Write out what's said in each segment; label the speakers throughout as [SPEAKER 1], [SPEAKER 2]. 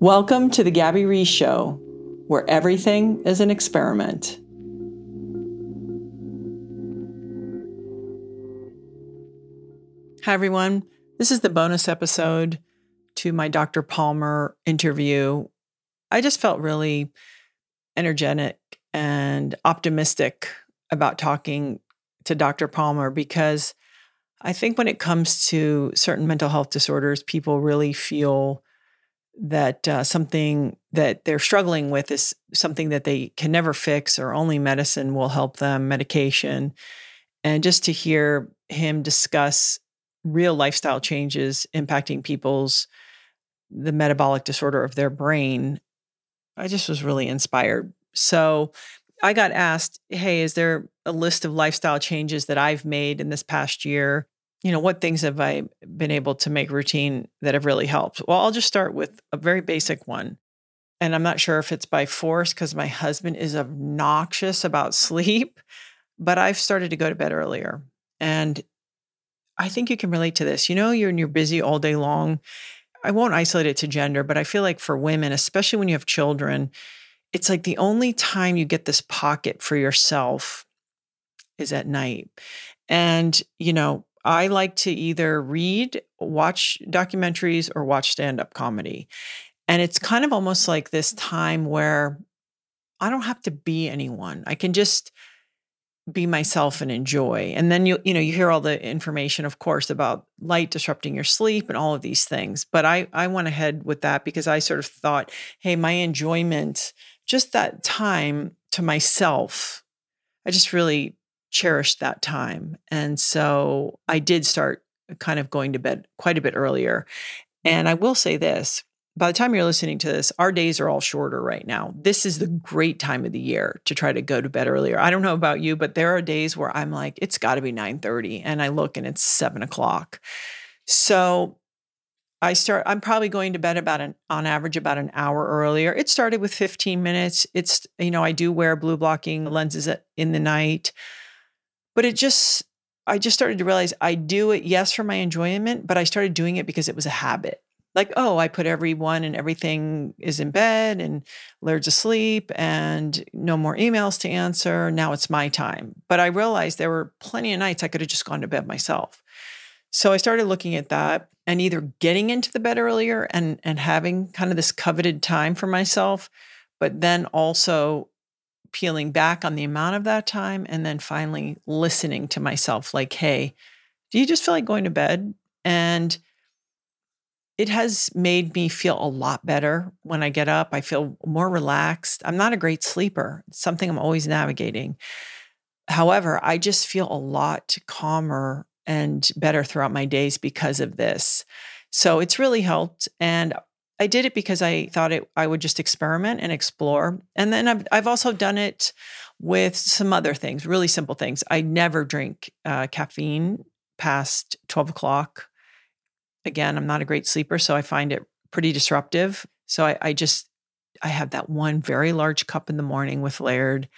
[SPEAKER 1] Welcome to the Gabby Reece Show, where everything is an experiment. Hi, everyone. This is the bonus episode to my Dr. Palmer interview. I just felt really energetic and optimistic about talking to Dr. Palmer because I think when it comes to certain mental health disorders, people really feel that uh, something that they're struggling with is something that they can never fix or only medicine will help them, medication. And just to hear him discuss real lifestyle changes impacting people's the metabolic disorder of their brain, I just was really inspired. So I got asked, hey, is there a list of lifestyle changes that I've made in this past year you know, what things have I been able to make routine that have really helped? Well, I'll just start with a very basic one. And I'm not sure if it's by force because my husband is obnoxious about sleep, but I've started to go to bed earlier. And I think you can relate to this. You know, you're you're busy all day long. I won't isolate it to gender, but I feel like for women, especially when you have children, it's like the only time you get this pocket for yourself is at night. And, you know, I like to either read, watch documentaries, or watch stand up comedy. And it's kind of almost like this time where I don't have to be anyone. I can just be myself and enjoy. And then you you know you hear all the information of course about light disrupting your sleep and all of these things. But I I went ahead with that because I sort of thought, hey, my enjoyment just that time to myself. I just really cherished that time. And so I did start kind of going to bed quite a bit earlier. And I will say this by the time you're listening to this, our days are all shorter right now. This is the great time of the year to try to go to bed earlier. I don't know about you, but there are days where I'm like, it's got to be 9:30, and I look and it's seven o'clock. So I start. I'm probably going to bed about an on average about an hour earlier. It started with 15 minutes. It's you know I do wear blue blocking lenses uh, in the night. But it just, I just started to realize I do it, yes, for my enjoyment, but I started doing it because it was a habit. Like, oh, I put everyone and everything is in bed and Laird's asleep and no more emails to answer. Now it's my time. But I realized there were plenty of nights I could have just gone to bed myself. So I started looking at that and either getting into the bed earlier and and having kind of this coveted time for myself, but then also peeling back on the amount of that time and then finally listening to myself like, hey, do you just feel like going to bed? And it has made me feel a lot better when I get up. I feel more relaxed. I'm not a great sleeper, it's something I'm always navigating. However, I just feel a lot calmer and better throughout my days because of this. So it's really helped. And I did it because I thought it I would just experiment and explore. And then I've I've also done it with some other things, really simple things. I never drink uh, caffeine past twelve o'clock. Again, I'm not a great sleeper, so I find it pretty disruptive. So I, I just I have that one very large cup in the morning with Laird.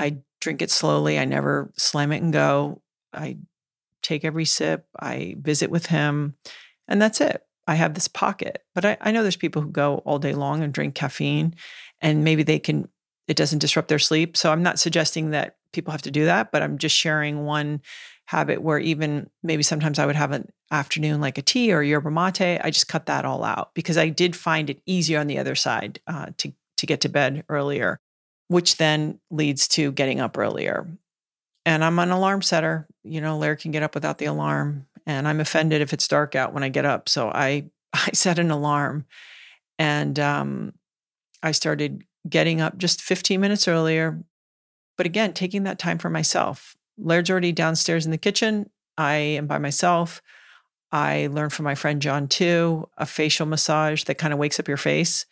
[SPEAKER 1] I drink it slowly. I never slam it and go. I take every sip. I visit with him, and that's it. I have this pocket. But I, I know there's people who go all day long and drink caffeine, and maybe they can, it doesn't disrupt their sleep. So I'm not suggesting that people have to do that, but I'm just sharing one habit where even maybe sometimes I would have an afternoon like a tea or yerba mate. I just cut that all out because I did find it easier on the other side uh, to to get to bed earlier, which then leads to getting up earlier. And I'm an alarm setter. You know, Laird can get up without the alarm, and I'm offended if it's dark out when I get up. So I I set an alarm, and um, I started getting up just 15 minutes earlier. But again, taking that time for myself. Laird's already downstairs in the kitchen. I am by myself. I learned from my friend John too, a facial massage that kind of wakes up your face.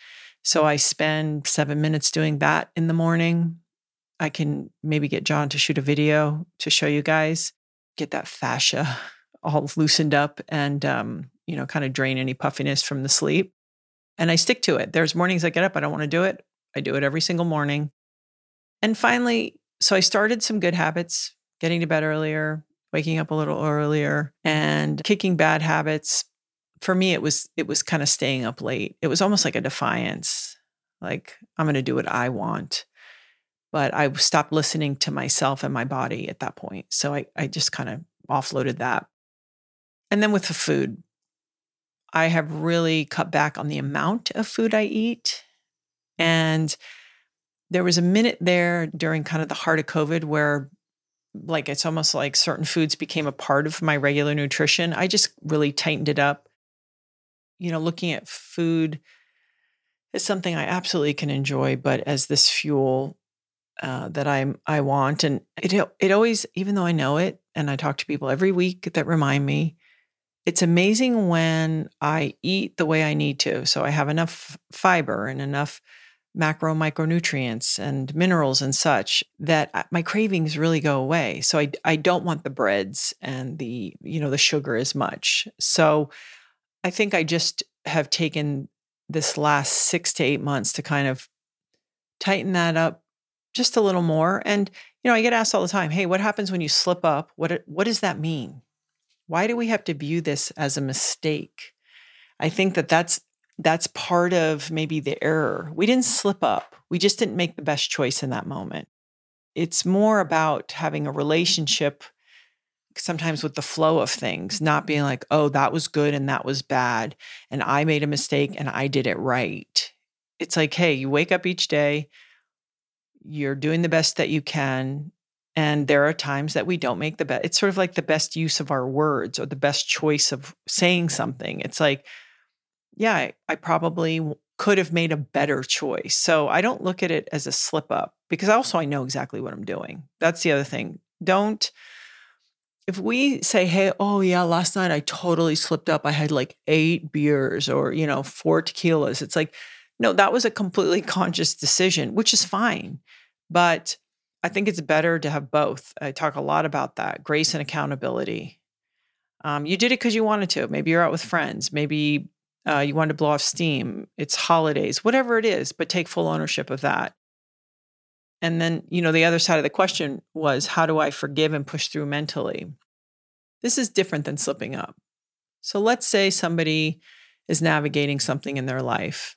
[SPEAKER 1] So I spend seven minutes doing that in the morning. I can maybe get John to shoot a video to show you guys, get that fascia all loosened up and, um, you know, kind of drain any puffiness from the sleep. And I stick to it. There's mornings I get up, I don't want to do it. I do it every single morning. And finally, so I started some good habits, getting to bed earlier, waking up a little earlier, and kicking bad habits. For me, it was it was kind of staying up late. It was almost like a defiance. Like I'm going to do what I want. But I stopped listening to myself and my body at that point. So I, I just kind of offloaded that. And then with the food, I have really cut back on the amount of food I eat. And there was a minute there during kind of the heart of COVID where like it's almost like certain foods became a part of my regular nutrition. I just really tightened it up. You know, looking at food is something I absolutely can enjoy, but as this fuel uh, that I I want, and it it always, even though I know it, and I talk to people every week that remind me, it's amazing when I eat the way I need to. So I have enough fiber and enough macro micronutrients and minerals and such that my cravings really go away. So I I don't want the breads and the you know the sugar as much. So I think I just have taken this last 6 to 8 months to kind of tighten that up just a little more and you know I get asked all the time, "Hey, what happens when you slip up? What what does that mean? Why do we have to view this as a mistake?" I think that that's that's part of maybe the error. We didn't slip up. We just didn't make the best choice in that moment. It's more about having a relationship sometimes with the flow of things, not being like, oh, that was good and that was bad. And I made a mistake and I did it right. It's like, hey, you wake up each day, you're doing the best that you can. And there are times that we don't make the best. It's sort of like the best use of our words or the best choice of saying something. It's like, yeah, I, I probably could have made a better choice. So I don't look at it as a slip up because also I know exactly what I'm doing. That's the other thing. Don't, if we say, hey, oh yeah, last night I totally slipped up. I had like eight beers or, you know, four tequilas. It's like, no, that was a completely conscious decision, which is fine. But I think it's better to have both. I talk a lot about that grace and accountability. Um, you did it because you wanted to. Maybe you're out with friends. Maybe uh, you want to blow off steam, it's holidays, whatever it is, but take full ownership of that. And then, you know, the other side of the question was how do I forgive and push through mentally? This is different than slipping up. So let's say somebody is navigating something in their life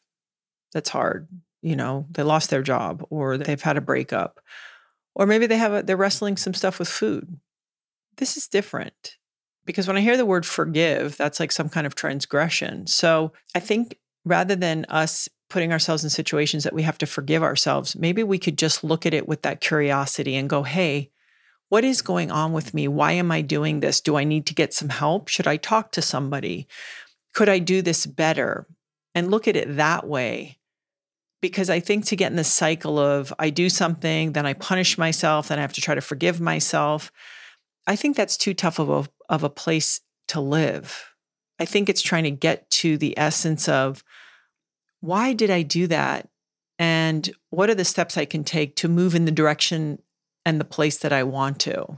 [SPEAKER 1] that's hard. You know, they lost their job or they've had a breakup, or maybe they have a, they're wrestling some stuff with food. This is different because when I hear the word forgive, that's like some kind of transgression. So I think rather than us putting ourselves in situations that we have to forgive ourselves, maybe we could just look at it with that curiosity and go, hey, what is going on with me? Why am I doing this? Do I need to get some help? Should I talk to somebody? Could I do this better? And look at it that way. Because I think to get in the cycle of I do something, then I punish myself, then I have to try to forgive myself. I think that's too tough of a of a place to live. I think it's trying to get to the essence of why did I do that? And what are the steps I can take to move in the direction and the place that I want to?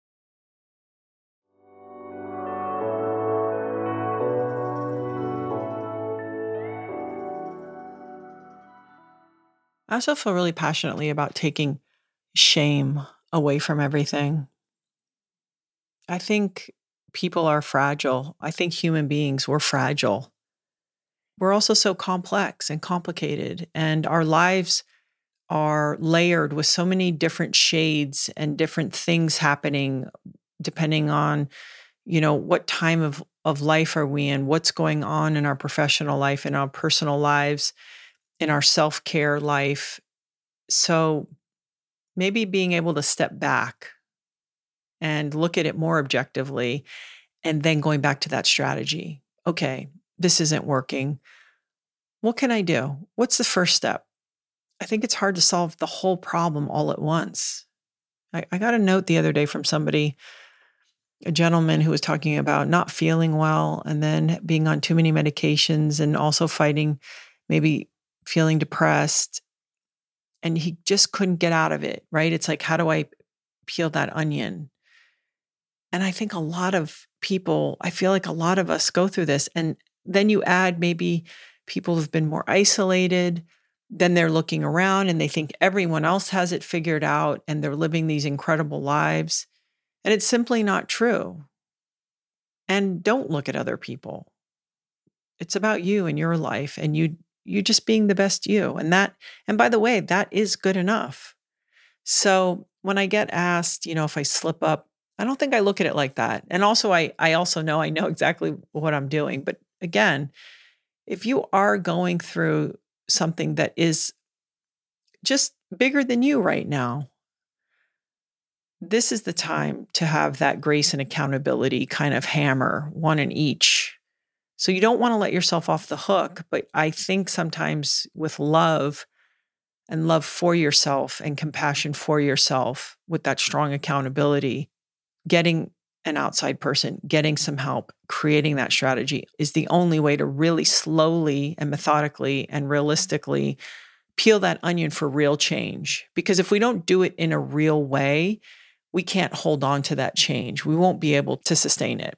[SPEAKER 1] I also feel really passionately about taking shame away from everything. I think people are fragile. I think human beings, we're fragile. We're also so complex and complicated, and our lives are layered with so many different shades and different things happening depending on you know what time of of life are we in what's going on in our professional life in our personal lives in our self-care life so maybe being able to step back and look at it more objectively and then going back to that strategy okay this isn't working. What can i do? What's the first step? I think it's hard to solve the whole problem all at once. I, I got a note the other day from somebody a gentleman who was talking about not feeling well and then being on too many medications and also fighting maybe feeling depressed and he just couldn't get out of it right? It's like how do i peel that onion? And i think a lot of people i feel like a lot of us go through this and then you add maybe people have been more isolated then they're looking around and they think everyone else has it figured out and they're living these incredible lives and it's simply not true. And don't look at other people. It's about you and your life and you you just being the best you and that and by the way that is good enough. So when i get asked you know if i slip up i don't think i look at it like that and also i i also know i know exactly what i'm doing but again if you are going through something that is just bigger than you right now this is the time to have that grace and accountability kind of hammer one in each so you don't want to let yourself off the hook. But I think sometimes with love and love for yourself and compassion for yourself, with that strong accountability, getting an outside person, getting some help, creating that strategy is the only way to really slowly and methodically and realistically peel that onion for real change. Because if we don't do it in a real way, we can't hold on to that change. We won't be able to sustain it.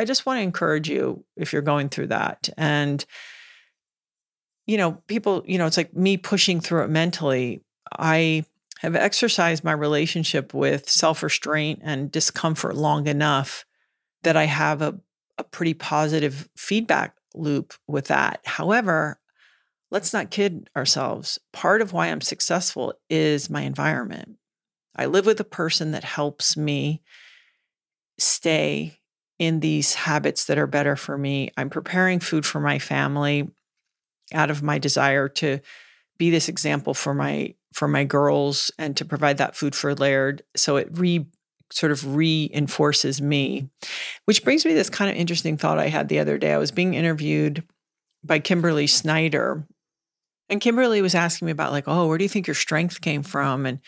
[SPEAKER 1] I just want to encourage you if you're going through that. And, you know, people, you know, it's like me pushing through it mentally. I have exercised my relationship with self restraint and discomfort long enough that I have a, a pretty positive feedback loop with that. However, let's not kid ourselves. Part of why I'm successful is my environment. I live with a person that helps me stay in these habits that are better for me. I'm preparing food for my family out of my desire to be this example for my for my girls and to provide that food for Laird. So it re sort of reinforces me. Which brings me this kind of interesting thought I had the other day. I was being interviewed by Kimberly Snyder. And Kimberly was asking me about like, oh, where do you think your strength came from? And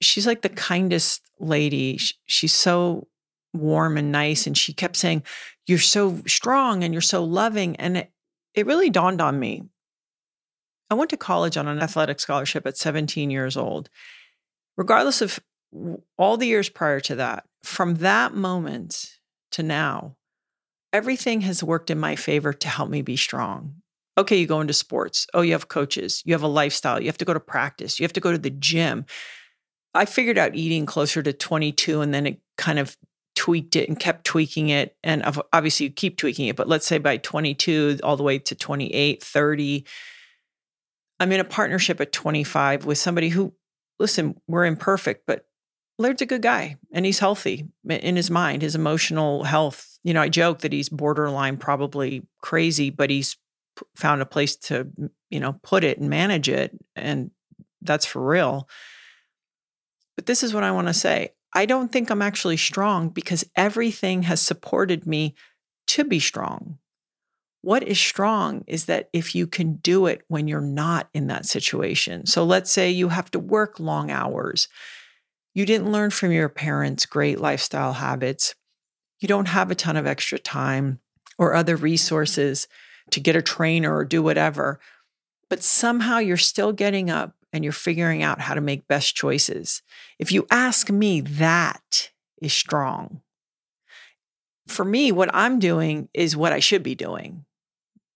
[SPEAKER 1] she's like the kindest lady. She's so warm and nice. And she kept saying, You're so strong and you're so loving. And it, it really dawned on me. I went to college on an athletic scholarship at 17 years old. Regardless of all the years prior to that, from that moment to now, everything has worked in my favor to help me be strong. Okay, you go into sports. Oh, you have coaches. You have a lifestyle. You have to go to practice. You have to go to the gym I figured out eating closer to 22 and then it kind of tweaked it and kept tweaking it. And obviously you keep tweaking it, but let's say by 22 all the way to 28, 30, I'm in a partnership at 25 with somebody who, listen, we're imperfect, but Laird's a good guy and he's healthy in his mind, his emotional health. You know, I joke that he's borderline probably crazy, but he's found a place to, you know, put it and manage it. And that's for real. But this is what I want to say I don't think I'm actually strong because everything has supported me to be strong. What is strong is that if you can do it when you're not in that situation. So let's say you have to work long hours. You didn't learn from your parents great lifestyle habits. You don't have a ton of extra time or other resources to get a trainer or do whatever. But somehow you're still getting up and you're figuring out how to make best choices. If you ask me, that is strong. For me, what I'm doing is what I should be doing.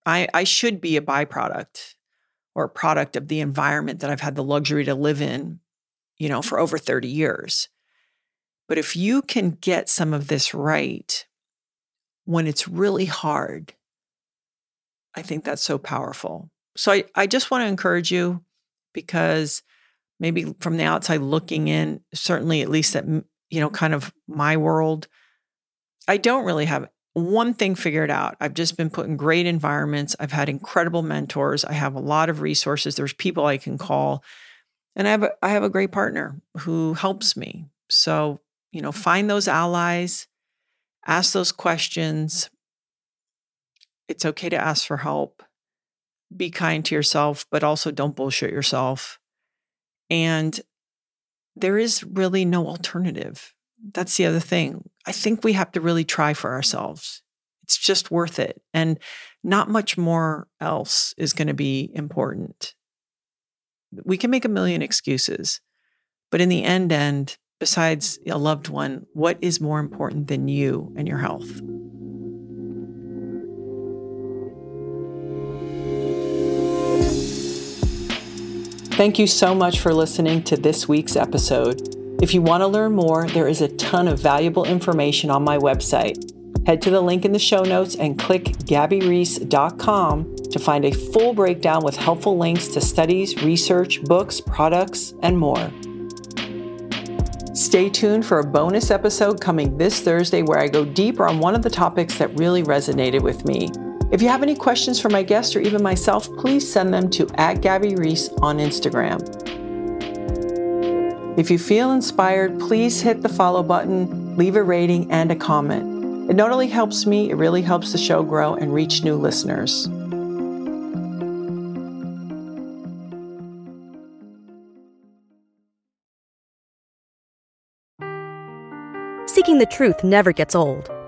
[SPEAKER 1] I, I should be a byproduct or a product of the environment that I've had the luxury to live in, you know, for over 30 years. But if you can get some of this right when it's really hard, I think that's so powerful. So I, I just want to encourage you because maybe from the outside looking in, certainly at least at, you know, kind of my world, I don't really have one thing figured out. I've just been put in great environments. I've had incredible mentors. I have a lot of resources. There's people I can call. And I have a, I have a great partner who helps me. So, you know, find those allies, ask those questions. It's okay to ask for help be kind to yourself, but also don't bullshit yourself. And there is really no alternative. That's the other thing. I think we have to really try for ourselves. It's just worth it. And not much more else is going to be important. We can make a million excuses, but in the end, end, besides a loved one, what is more important than you and your health? Thank you so much for listening to this week's episode. If you want to learn more, there is a ton of valuable information on my website. Head to the link in the show notes and click gabbyreece.com to find a full breakdown with helpful links to studies, research, books, products, and more. Stay tuned for a bonus episode coming this Thursday where I go deeper on one of the topics that really resonated with me. If you have any questions for my guest or even myself, please send them to at Gabby Reece on Instagram. If you feel inspired, please hit the follow button, leave a rating, and a comment. It not only helps me, it really helps the show grow and reach new listeners.
[SPEAKER 2] Seeking the truth never gets old.